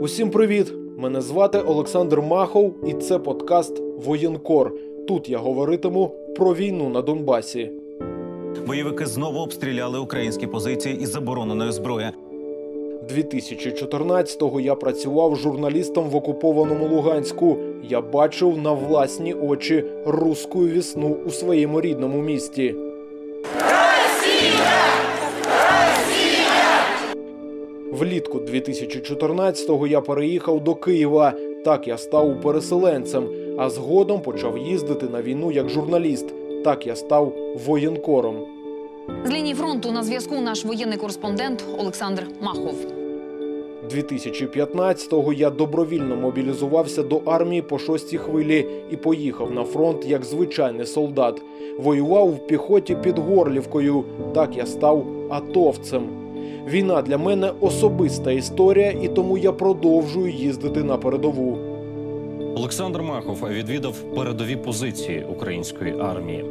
Усім привіт! Мене звати Олександр Махов, і це подкаст Воєнкор. Тут я говоритиму про війну на Донбасі. Бойовики знову обстріляли українські позиції із забороненої зброї. 2014-го я працював журналістом в окупованому Луганську. Я бачив на власні очі руську вісну у своєму рідному місті. Влітку 2014-го я переїхав до Києва. Так я став переселенцем, а згодом почав їздити на війну як журналіст. Так я став воєнкором. З лінії фронту на зв'язку наш воєнний кореспондент Олександр Махов. 2015-го я добровільно мобілізувався до армії по шостій хвилі і поїхав на фронт як звичайний солдат. Воював в піхоті під Горлівкою. Так я став атовцем. Війна для мене особиста історія, і тому я продовжую їздити на передову. Олександр Махов відвідав передові позиції української армії.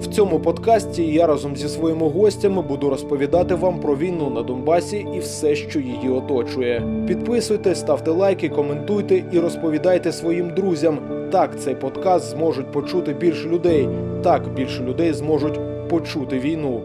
В цьому подкасті я разом зі своїми гостями буду розповідати вам про війну на Донбасі і все, що її оточує. Підписуйтесь, ставте лайки, коментуйте і розповідайте своїм друзям. Так цей подкаст зможуть почути більше людей. Так більше людей зможуть почути війну.